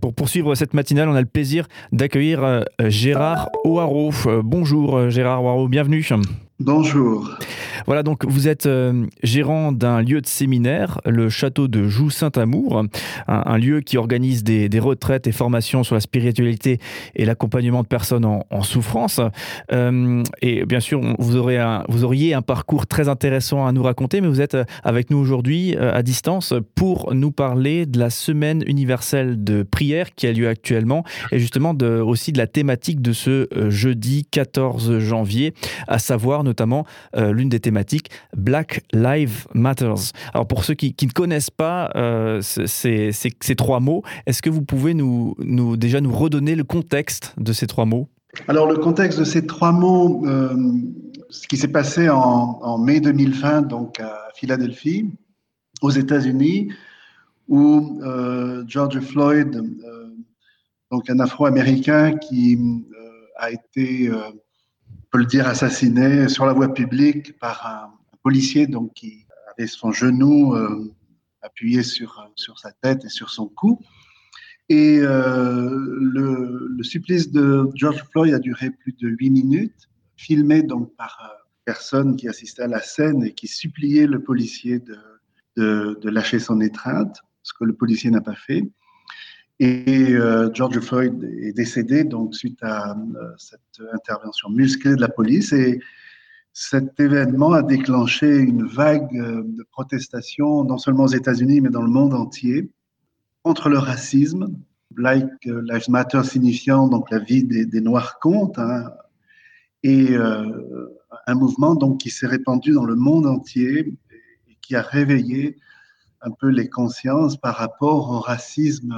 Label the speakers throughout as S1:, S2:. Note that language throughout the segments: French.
S1: Pour poursuivre cette matinale, on a le plaisir d'accueillir euh, Gérard Oaro. Euh, bonjour euh, Gérard Oaro, bienvenue.
S2: Bonjour.
S1: Voilà, donc vous êtes euh, gérant d'un lieu de séminaire, le château de Joux-Saint-Amour, un, lieu qui organise des, retraites et formations sur la spiritualité et l'accompagnement de personnes en, souffrance. Euh, et bien sûr, vous, aurez vous auriez un parcours très intéressant à nous raconter, mais vous êtes euh, avec nous aujourd'hui à distance pour nous parler de la semaine universelle de prière qui a lieu actuellement et justement aussi de la thématique de ce jeudi 14 janvier, à savoir notamment l'une des thématiques Black Lives Matters. Alors pour ceux qui, ne connaissent pas euh, ces, trois mots, est-ce que vous pouvez nous, déjà nous redonner le contexte de ces trois mots?
S2: Alors le contexte de ces trois mots, euh, ce qui s'est passé en, mai 2020 donc à Philadelphie, aux États-Unis, où euh, George Floyd, donc un Afro-Américain qui a été peut le dire, assassiné sur la voie publique par un, policier donc, qui avait son genou euh, appuyé sur, sur sa tête et sur son cou. Et euh, le, supplice de George Floyd a duré plus de huit minutes, filmé donc par euh, personne qui assistait à la scène et qui suppliait le policier de, de lâcher son étreinte, ce que le policier n'a pas fait. Et euh, George Floyd est décédé donc suite à euh, cette intervention musclée de la police. Et cet événement a déclenché une vague euh, de protestations, non seulement aux États-Unis, mais dans le monde entier, contre le racisme. Black Lives Matter signifiant donc la vie des, Noirs compte, hein, et un mouvement donc qui s'est répandu dans le monde entier et qui a réveillé un peu les consciences par rapport au racisme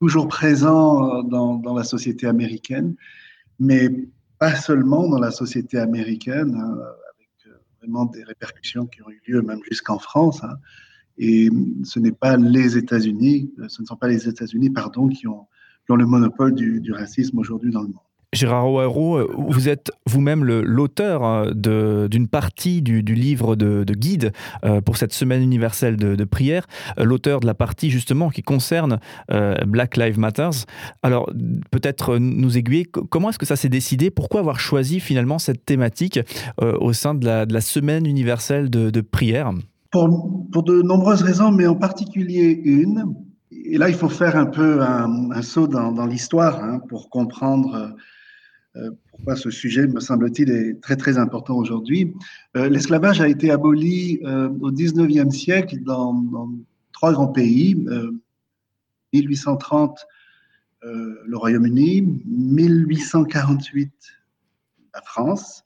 S2: toujours présent euh, dans, dans, la société américaine, mais pas seulement dans la société américaine, hein, avec euh, vraiment des répercussions qui ont eu lieu même jusqu'en France. Hein. Et ce n'est pas les États-Unis, euh, ce ne sont pas les États-Unis, pardon, qui ont, qui ont le monopole du, du racisme aujourd'hui dans le monde.
S1: Gérard Ouareau, euh, vous êtes vous-même l'auteur hein, d'une partie du, livre de, guide euh, pour cette semaine universelle de, prière, euh, l'auteur de la partie justement qui concerne Black Lives Matter. Alors peut-être nous aiguiller, comment est-ce que ça s'est décidé? Pourquoi avoir choisi finalement cette thématique au sein de la, semaine universelle de, prière?
S2: Pour, de nombreuses raisons, mais en particulier une. Et là, il faut faire un peu un, saut dans, l'histoire hein, pour comprendre pourquoi ce sujet, me semble-t-il, est très très important aujourd'hui. Euh, l'esclavage a été aboli euh, au 19e siècle dans, trois grands pays. 1830, le Royaume-Uni, 1848, la France,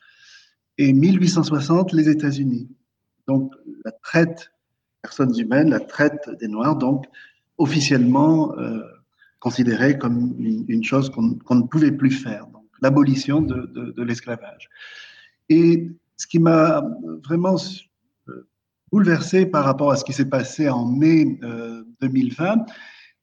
S2: et 1860, les États-Unis. Donc la traite personnes humaines, la traite des Noirs, donc officiellement considérée comme une, chose qu'on ne pouvait plus faire l'abolition de, l'esclavage. Et ce qui m'a vraiment euh, bouleversé par rapport à ce qui s'est passé en mai 2020, euh,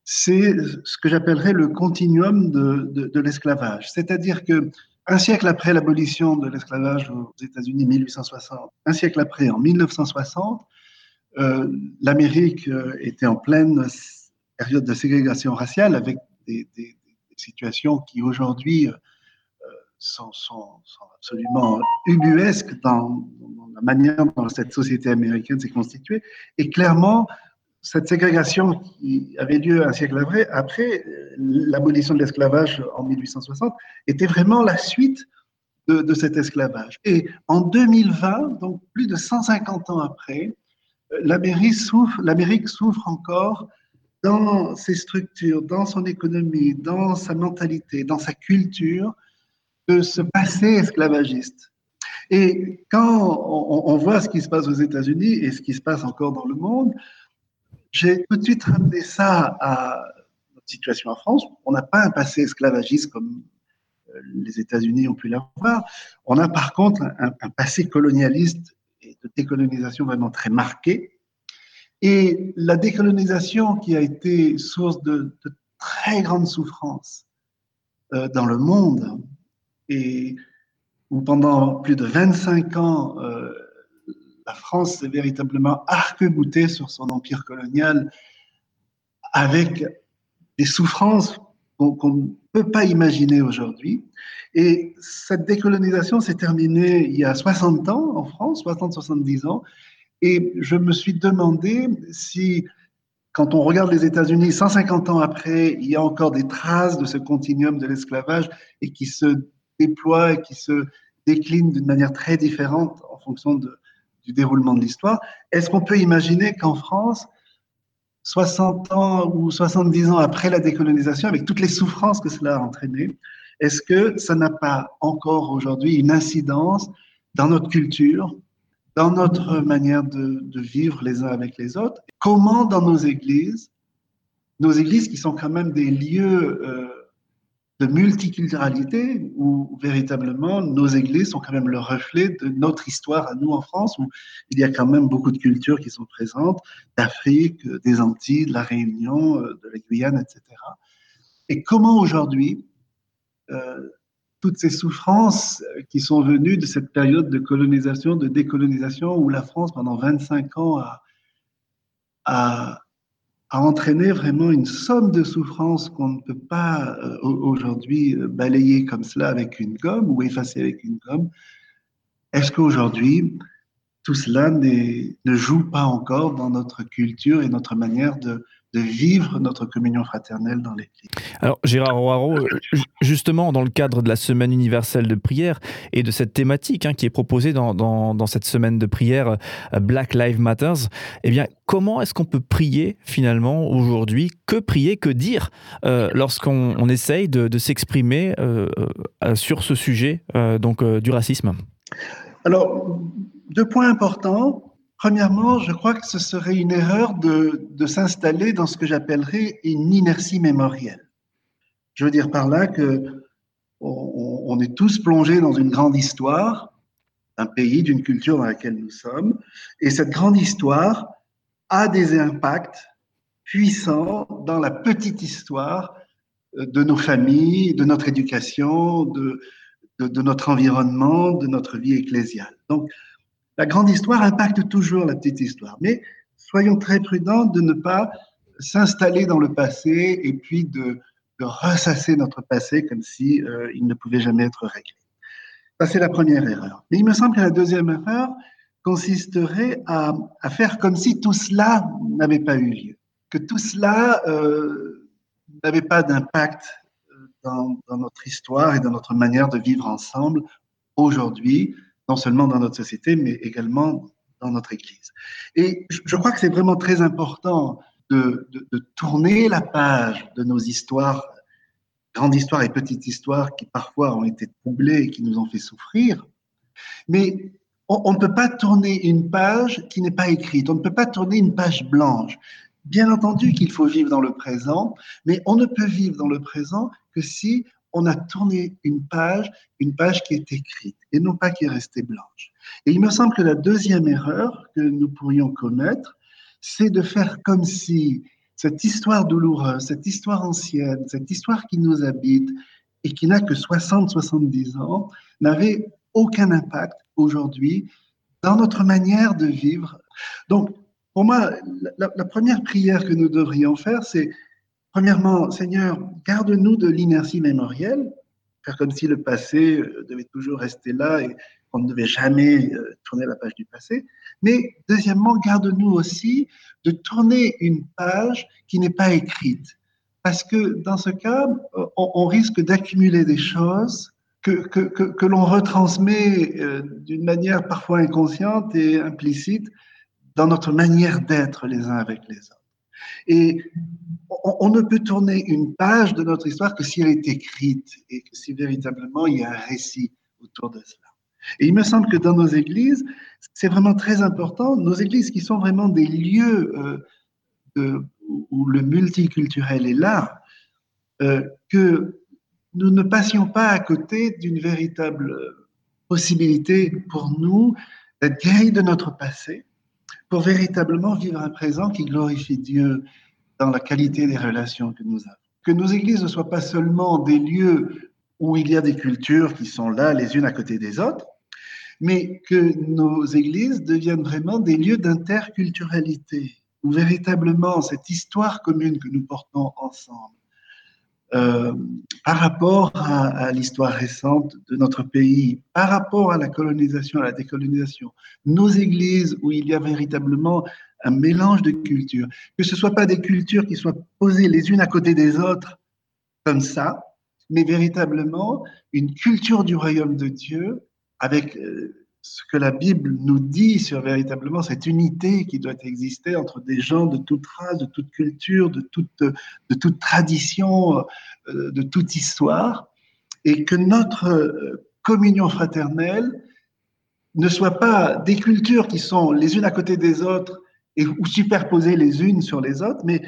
S2: c'est ce que j'appellerais le continuum de, l'esclavage. C'est-à-dire que un siècle après l'abolition de l'esclavage aux États-Unis, 1860, un siècle après, en 1960, euh, l'Amérique était en pleine période de ségrégation raciale avec des situations qui aujourd'hui sont, absolument ubuesques dans, la manière dont cette société américaine s'est constituée. Et clairement, cette ségrégation qui avait lieu un siècle après, après l'abolition de l'esclavage en 1860, était vraiment la suite de, cet esclavage. Et en 2020, donc plus de 150 ans après, souffre, l'Amérique souffre encore dans ses structures, dans son économie, dans sa mentalité, dans sa culture, de ce passé esclavagiste. Et quand on, voit ce qui se passe aux États-Unis et ce qui se passe encore dans le monde, j'ai tout de suite ramené ça à notre situation en France. On n'a pas un passé esclavagiste comme euh, les États-Unis ont pu l'avoir. On a par contre un, passé colonialiste et de décolonisation vraiment très marqué. Et la décolonisation qui a été source de, très grandes souffrances euh, dans le monde, et où pendant plus de 25 ans, euh, la France s'est véritablement arc-boutée sur son empire colonial avec des souffrances qu'on ne peut pas imaginer aujourd'hui. Et cette décolonisation s'est terminée il y a 60 ans en France, 60-70 ans. Et je me suis demandé si, quand on regarde les États-Unis, 150 ans après, il y a encore des traces de ce continuum de l'esclavage et qui se déploie et qui se décline d'une manière très différente en fonction du déroulement de l'histoire. Est-ce qu'on peut imaginer qu'en France, 60 ans ou 70 ans après la décolonisation, avec toutes les souffrances que cela a entraîné, est-ce que ça n'a pas encore aujourd'hui une incidence dans notre culture, dans notre manière de, vivre les uns avec les autres? Comment dans nos églises, nos églises qui sont quand même des lieux euh, de multiculturalité où véritablement nos églises sont quand même le reflet de notre histoire à nous en France, où il y a quand même beaucoup de cultures qui sont présentes, d'Afrique, des Antilles, de la Réunion, euh, de la Guyane, etc. Et comment aujourd'hui, euh, toutes ces souffrances qui sont venues de cette période de colonisation, de décolonisation, où la France, pendant 25 ans, a a entraîné vraiment une somme de souffrances qu'on ne peut pas euh, aujourd'hui euh, balayer comme cela avec une gomme ou effacer avec une gomme. Est-ce qu'aujourd'hui, tout cela ne joue pas encore dans notre culture et notre manière de, de vivre notre communion fraternelle dans l'Église.
S1: Alors Gérard Roaro, euh, justement dans le cadre de la semaine universelle de prière et de cette thématique hein, qui est proposée dans, dans, cette semaine de prière euh, Black Lives Matters, eh bien comment est-ce qu'on peut prier finalement aujourd'hui? Que prier, que dire euh, lorsqu'on essaye de, s'exprimer sur ce sujet donc du racisme?
S2: Alors deux points importants. Premièrement, je crois que ce serait une erreur de, s'installer dans ce que j'appellerais une inertie mémorielle. Je veux dire par là que on, est tous plongés dans une grande histoire d'un pays, d'une culture dans laquelle nous sommes, et cette grande histoire a des impacts puissants dans la petite histoire de nos familles, de notre éducation, de, de, de notre environnement, de notre vie ecclésiale. Donc, la grande histoire impacte toujours la petite histoire. Mais soyons très prudents de ne pas s'installer dans le passé et puis de, ressasser notre passé comme si euh, il ne pouvait jamais être réglé. Ça, c'est la première erreur. Mais il me semble que la deuxième erreur consisterait à, faire comme si tout cela n'avait pas eu lieu, que tout cela euh, n'avait pas d'impact euh, dans, dans, notre histoire et dans notre manière de vivre ensemble aujourd'hui, non seulement dans notre société, mais également dans notre Église. Et je crois que c'est vraiment très important de, tourner la page de nos histoires, grandes histoires et petites histoires qui parfois ont été troublées et qui nous ont fait souffrir. Mais on ne peut pas tourner une page qui n'est pas écrite, on ne peut pas tourner une page blanche. Bien entendu qu'il faut vivre dans le présent, mais on ne peut vivre dans le présent que si on a tourné une page, une page qui est écrite et non pas qui est restée blanche. Et il me semble que la deuxième erreur que nous pourrions commettre, c'est de faire comme si cette histoire douloureuse, cette histoire ancienne, cette histoire qui nous habite et qui n'a que 60-70 ans, n'avait aucun impact aujourd'hui dans notre manière de vivre. Donc, pour moi, la, la première prière que nous devrions faire, c'est Premièrement, Seigneur, garde-nous de l'inertie mémorielle, faire comme si le passé euh, devait toujours rester là et qu'on ne devait jamais euh, tourner la page du passé. Mais deuxièmement, garde-nous aussi de tourner une page qui n'est pas écrite. Parce que dans ce cas, euh, on, risque d'accumuler des choses que, l'on retransmet d'une manière parfois inconsciente et implicite dans notre manière d'être les uns avec les autres. Et on, ne peut tourner une page de notre histoire que si elle est écrite et que si véritablement il y a un récit autour de cela. Et il me semble que dans nos églises, c'est vraiment très important, nos églises qui sont vraiment des lieux euh, où le multiculturel est là, euh, que nous ne passions pas à côté d'une véritable possibilité pour nous d'être guéris de notre passé, pour véritablement vivre un présent qui glorifie Dieu dans la qualité des relations que nous avons. Que nos églises ne soient pas seulement des lieux où il y a des cultures qui sont là les unes à côté des autres, mais que nos églises deviennent vraiment des lieux d'interculturalité, où véritablement cette histoire commune que nous portons ensemble, euh, par rapport à, l'histoire récente de notre pays, par rapport à la colonisation, à la décolonisation, nos églises où il y a véritablement un mélange de cultures, que ce ne soit pas des cultures qui soient posées les unes à côté des autres comme ça, mais véritablement une culture du royaume de Dieu avec euh, ce que la Bible nous dit sur véritablement cette unité qui doit exister entre des gens de toute race, de toute culture, de toute, de toute tradition, euh, de toute histoire, et que notre euh, communion fraternelle ne soit pas des cultures qui sont les unes à côté des autres et, ou superposées les unes sur les autres, mais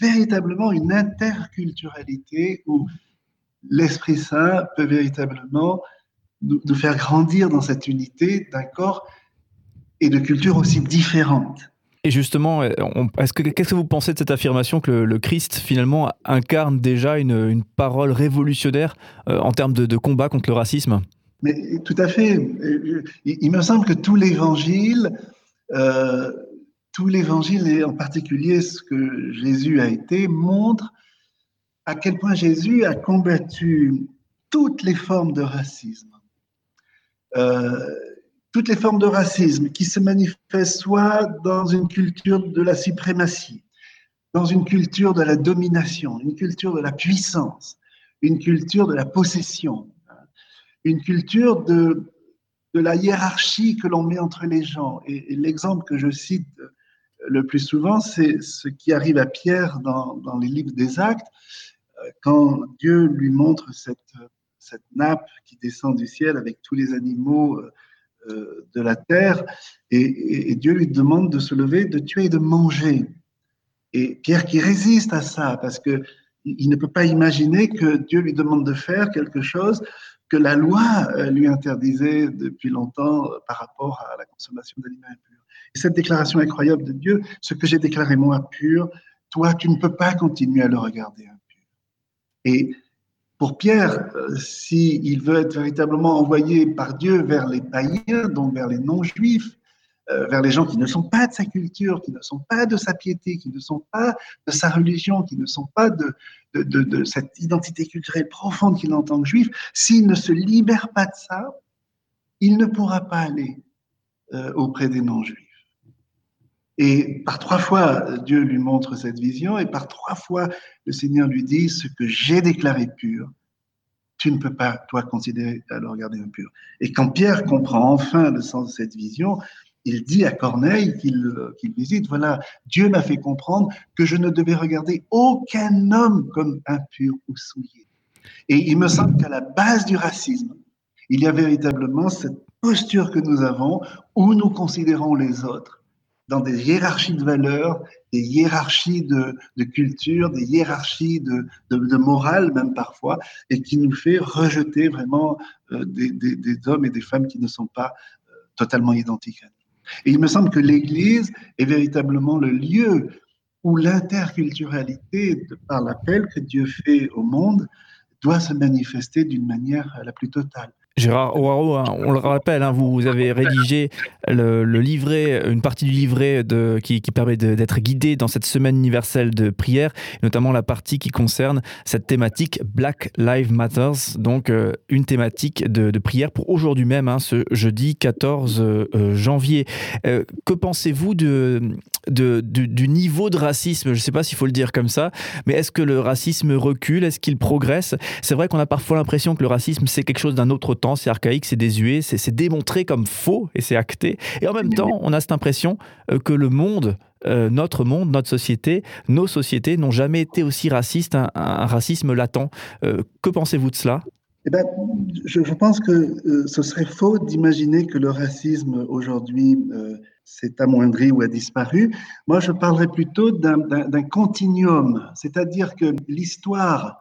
S2: véritablement une interculturalité où l'Esprit Saint peut véritablement nous, faire grandir dans cette unité d'un corps et de cultures aussi différentes.
S1: Et justement, que qu'est-ce que vous pensez de cette affirmation que le, Christ finalement incarne déjà une, parole révolutionnaire euh, en termes de, combat contre le racisme?
S2: Mais tout à fait. Il, me semble que tout l'Évangile, euh, tout l'Évangile et en particulier ce que Jésus a été montre à quel point Jésus a combattu toutes les formes de racisme. Euh, toutes les formes de racisme qui se manifestent soit dans une culture de la suprématie, dans une culture de la domination, une culture de la puissance, une culture de la possession, une culture de, la hiérarchie que l'on met entre les gens. Et, l'exemple que je cite le plus souvent, c'est ce qui arrive à Pierre dans, dans les livres des actes, euh, quand Dieu lui montre cette cette nappe qui descend du ciel avec tous les animaux euh, euh, de la terre. Et, Dieu lui demande de se lever, de tuer et de manger. Et Pierre qui résiste à ça, parce que il ne peut pas imaginer que Dieu lui demande de faire quelque chose que la loi euh, lui interdisait depuis longtemps par rapport à la consommation d'aliments impurs. Et cette déclaration incroyable de Dieu, ce que j'ai déclaré moi pur, toi, tu ne peux pas continuer à le regarder impur. Et pour Pierre, euh, s'il veut être véritablement envoyé par Dieu vers les païens, donc vers les non-juifs, euh, vers les gens qui ne sont pas de sa culture, qui ne sont pas de sa piété, qui ne sont pas de sa religion, qui ne sont pas de, cette identité culturelle profonde qu'il a en que juif, s'il ne se libère pas de ça, il ne pourra pas aller euh, auprès des non-juifs. Et par trois fois, Dieu lui montre cette vision, et par trois fois, le Seigneur lui dit, ce que j'ai déclaré pur, tu ne peux pas, toi, considérer à le regarder impur. Et quand Pierre comprend enfin le sens de cette vision, il dit à Corneille qu'il visite, voilà, Dieu m'a fait comprendre que je ne devais regarder aucun homme comme impur ou souillé. Et il me semble qu'à la base du racisme, il y a véritablement cette posture que nous avons où nous considérons les autres dans des hiérarchies de valeurs, des hiérarchies de, de culture, des hiérarchies de, morale même parfois, et qui nous fait rejeter vraiment euh, des, hommes et des femmes qui ne sont pas euh, totalement identiques à nous. Et il me semble que l'Église est véritablement le lieu où l'interculturalité, par l'appel que Dieu fait au monde, doit se manifester d'une manière la plus totale.
S1: Gérard Ouaro, hein, on le rappelle, hein, vous avez rédigé le, livret, une partie du livret qui, permet d'être guidé dans cette semaine universelle de prière, notamment la partie qui concerne cette thématique Black Lives Matters, donc euh, une thématique de, prière pour aujourd'hui même, hein, ce jeudi 14 euh, janvier. Euh, que pensez-vous de, du, niveau de racisme? Je ne sais pas s'il faut le dire comme ça, mais est-ce que le racisme recule? Est-ce qu'il progresse? C'est vrai qu'on a parfois l'impression que le racisme, c'est quelque chose d'un autre temps c'est archaïque, c'est désuet, c'est démontré comme faux et c'est acté. Et en même temps, on a cette impression euh, que le monde, euh, notre monde, notre société, nos sociétés n'ont jamais été aussi racistes, un, racisme latent. Euh, que pensez-vous de cela?
S2: Eh ben, je, pense que ce serait faux d'imaginer que le racisme aujourd'hui s'est amoindri ou a disparu. Moi, je parlerais plutôt d'un continuum, c'est-à-dire que l'histoire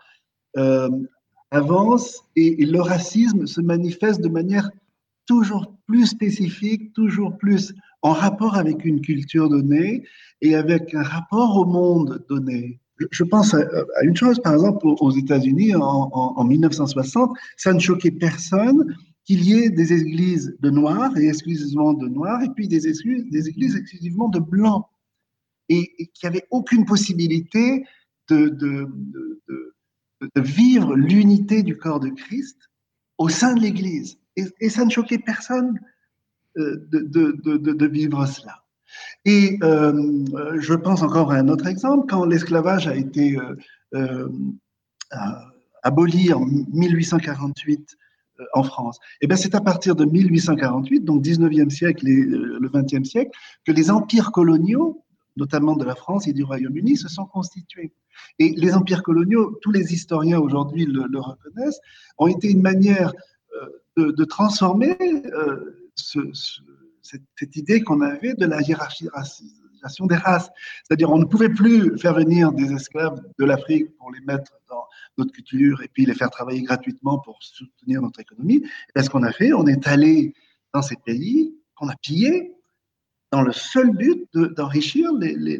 S2: avance et, le racisme se manifeste de manière toujours plus spécifique, toujours plus en rapport avec une culture donnée et avec un rapport au monde donné. Je pense à, une chose, par exemple, aux États-Unis en, 1960, ça ne choquait personne qu'il y ait des églises de noirs et exclusivement de noirs, et puis des églises, exclusivement de blancs, et, qu'il n'y avait aucune possibilité de, vivre l'unité du corps de Christ au sein de l'Église. Et, ça ne choquait personne euh, de, vivre cela. Et euh, je pense encore à un autre exemple, quand l'esclavage a été euh, aboli en 1848 en France. Et eh bien, c'est à partir de 1848, donc 19e siècle et le 20e siècle, que les empires coloniaux notamment de la France et du Royaume-Uni, se sont constitués. Et les empires coloniaux, tous les historiens aujourd'hui le, reconnaissent, ont été une manière euh, de, transformer euh, cette, idée qu'on avait de la hiérarchisation des races. C'est-à-dire, on ne pouvait plus faire venir des esclaves de l'Afrique pour les mettre dans notre culture et puis les faire travailler gratuitement pour soutenir notre économie. Et ce qu'on a fait, on est allé dans ces pays qu'on a pillés dans le seul but d'enrichir les, les,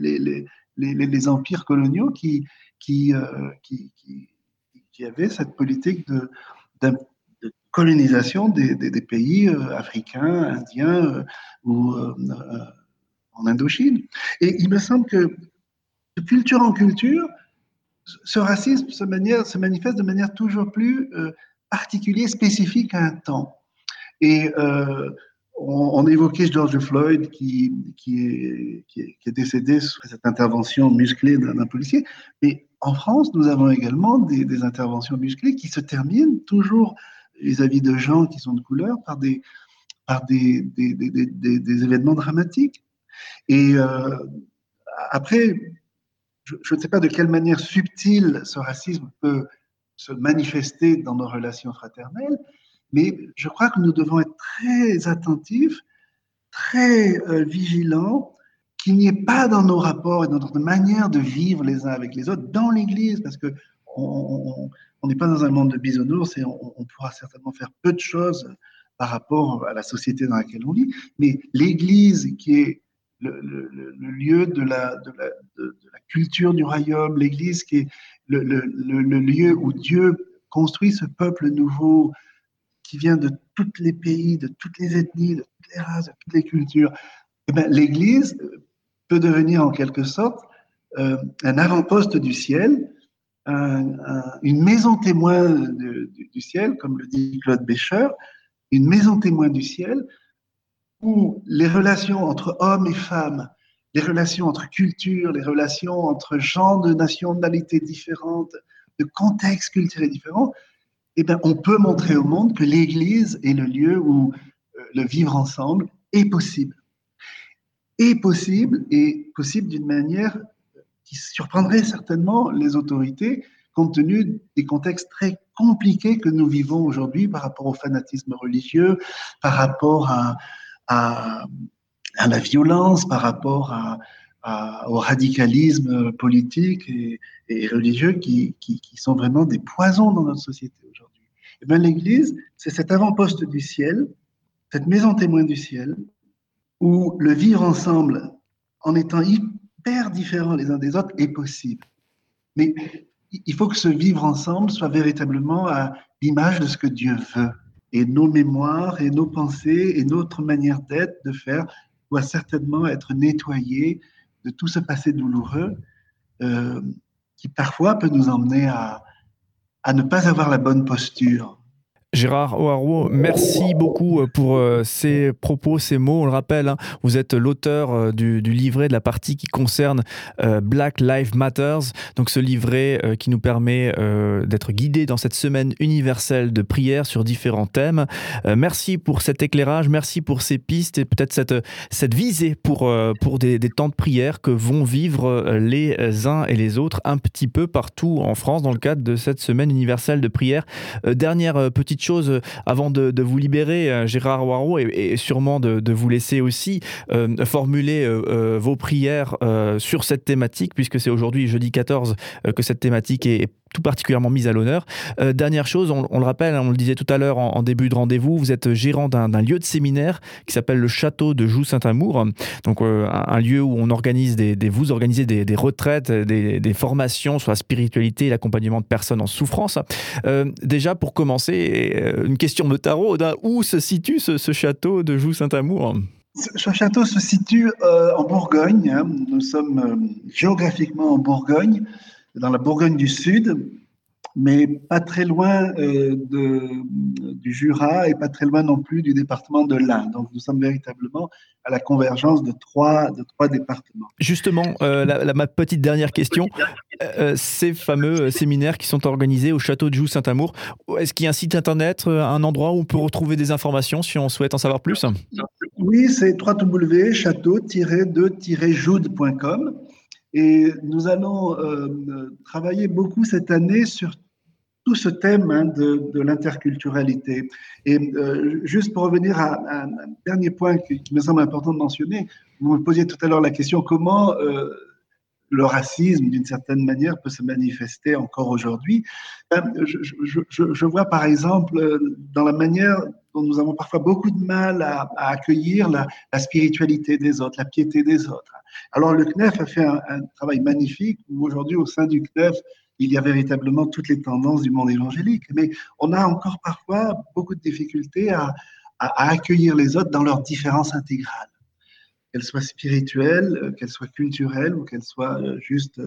S2: les, empires coloniaux qui, qui, euh, qui, qui, avaient cette politique de, de colonisation des, pays euh, africains, indiens euh, ou en Indochine. Et il me semble que de culture en culture, ce racisme se, manière, se manifeste de manière toujours plus particulière, spécifique à un temps. Et on, évoquait George Floyd qui, est, décédé sous cette intervention musclée d'un policier. Mais en France, nous avons également des, interventions musclées qui se terminent toujours vis-à-vis de gens qui sont de couleur par des, par des, des événements dramatiques. Et euh, après, je ne sais pas de quelle manière subtile ce racisme peut se manifester dans nos relations fraternelles, mais je crois que nous devons être très attentifs, très euh, vigilants, qu'il n'y ait pas dans nos rapports et dans notre manière de vivre les uns avec les autres, dans l'Église, parce que on n'est pas dans un monde de bisounours et on, pourra certainement faire peu de choses par rapport à la société dans laquelle on vit, mais l'Église qui est le, lieu de la, culture du royaume, l'Église qui est le, lieu où Dieu construit ce peuple nouveau, qui vient de tous les pays, de toutes les ethnies, de toutes les races, de toutes les cultures, eh ben, l'Église peut devenir en quelque sorte euh, un avant-poste du ciel, une maison témoin du ciel, comme le dit Claude Bécher, une maison témoin du ciel, où les relations entre hommes et femmes, les relations entre cultures, les relations entre gens de nationalités différentes, de contextes culturels différents, eh bien, on peut montrer au monde que l'Église est le lieu où euh, le vivre ensemble est possible. Est possible et possible d'une manière qui surprendrait certainement les autorités compte tenu des contextes très compliqués que nous vivons aujourd'hui par rapport au fanatisme religieux, par rapport à, la violence, par rapport au radicalisme politique et, religieux qui, sont vraiment des poisons dans notre société. Eh ben, L'Église, c'est cet avant-poste du ciel, cette maison témoin du ciel, où le vivre ensemble, en étant hyper différents les uns des autres, est possible. Mais il faut que ce vivre ensemble soit véritablement à l'image de ce que Dieu veut. Et nos mémoires et nos pensées et notre manière d'être, de faire, doit certainement être nettoyées de tout ce passé douloureux euh, qui parfois peut nous emmener à, à ne pas avoir la bonne posture.
S1: Gérard Oaro, merci beaucoup euh, pour euh, ces propos, ces mots. On le rappelle, hein, vous êtes l'auteur euh, du, livret de la partie qui concerne Black Lives Matters. Donc ce livret qui nous permet d'être guidés dans cette semaine universelle de prière sur différents thèmes. Merci pour cet éclairage, merci pour ces pistes et peut-être cette, visée pour, pour des, des, temps de prière que vont vivre les uns et les autres un petit peu partout en France dans le cadre de cette semaine universelle de prière. Dernière petite euh, avant de, vous libérer, euh, Gérard Waro, et, sûrement de, vous laisser aussi euh, formuler vos prières sur cette thématique, puisque c'est aujourd'hui, jeudi 14, que cette thématique est tout particulièrement mise à l'honneur. dernière chose, on, le rappelle, on le disait tout à l'heure en, début de rendez-vous, vous êtes gérant d'un lieu de séminaire qui s'appelle le Château de Joux-Saint-Amour, donc un, lieu où on organise des, vous organisez des, retraites, des, formations sur la spiritualité et l'accompagnement de personnes en souffrance. déjà, pour commencer, euh, une question de tarot. Où se situe ce, château de Joux-Saint-Amour?
S2: Ce château se situe euh, en Bourgogne. Hein. Nous sommes euh, géographiquement en Bourgogne. Dans la Bourgogne du Sud, mais pas très loin euh, de, du Jura et pas très loin non plus du département de l'Ain. Donc nous sommes véritablement à la convergence de trois, de trois départements.
S1: Justement, euh, ma petite dernière question, euh, ces fameux séminaires qui sont organisés au château de Joux-Saint-Amour, est-ce qu'il y a un site internet, un endroit où on peut retrouver des informations si on souhaite en savoir plus?
S2: Oui, c'est www.château-de-joude.com. Et nous allons travailler beaucoup cette année sur tout ce thème hein, de, l'interculturalité. Et euh, juste pour revenir à, un dernier point qui, me semble important de mentionner, vous me posiez tout à l'heure la question comment euh, le racisme, d'une certaine manière, peut se manifester encore aujourd'hui? Euh, je, je, vois par exemple dans la manière dont nous avons parfois beaucoup de mal à, accueillir la, spiritualité des autres, la piété des autres. Alors le CNEF a fait un, travail magnifique aujourd'hui au sein du CNEF, il y a véritablement toutes les tendances du monde évangélique. Mais on a encore parfois beaucoup de difficultés à, accueillir les autres dans leurs différences intégrales, qu'elles soient spirituelles, qu'elles soient culturelles ou qu'elles soient euh, juste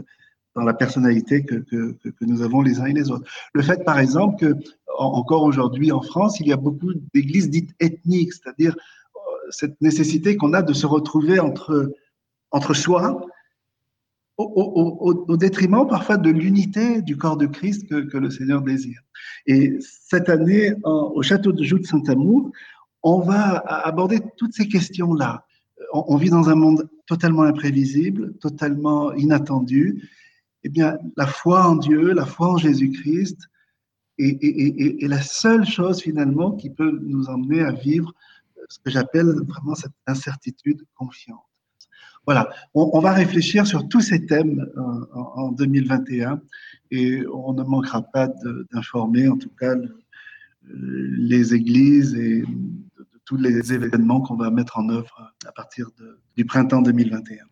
S2: dans la personnalité que, nous avons les uns et les autres. Le fait, par exemple, que encore aujourd'hui en France, il y a beaucoup d'églises dites ethniques, c'est-à-dire euh, cette nécessité qu'on a de se retrouver entre, soi au, détriment parfois de l'unité du corps de Christ que, le Seigneur désire. Et cette année, au château de Joux de Saint-Amour, on va aborder toutes ces questions-là. On, vit dans un monde totalement imprévisible, totalement inattendu. Eh bien, la foi en Dieu, la foi en Jésus-Christ est, la seule chose finalement qui peut nous emmener à vivre ce que j'appelle vraiment cette incertitude confiante. Voilà, on, va réfléchir sur tous ces thèmes euh, en, 2021 et on ne manquera pas d'informer en tout cas les églises et de, tous les événements qu'on va mettre en œuvre à partir du printemps 2021.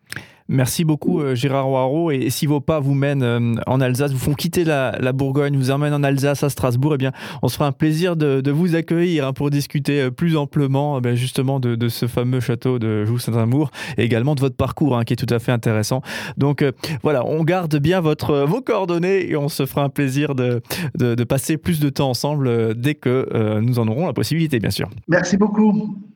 S1: Merci beaucoup euh, Gérard Waro. Et, si vos pas vous mènent euh, en Alsace, vous font quitter la, Bourgogne, vous emmènent en Alsace, à Strasbourg, eh bien, on se fera un plaisir de, vous accueillir hein, pour discuter euh, plus amplement eh justement de, ce fameux château de Joux-Saint-Amour et également de votre parcours hein, qui est tout à fait intéressant. Donc voilà, on garde bien vos coordonnées et on se fera un plaisir de passer plus de temps ensemble dès que nous en aurons la possibilité, bien sûr.
S2: Merci beaucoup.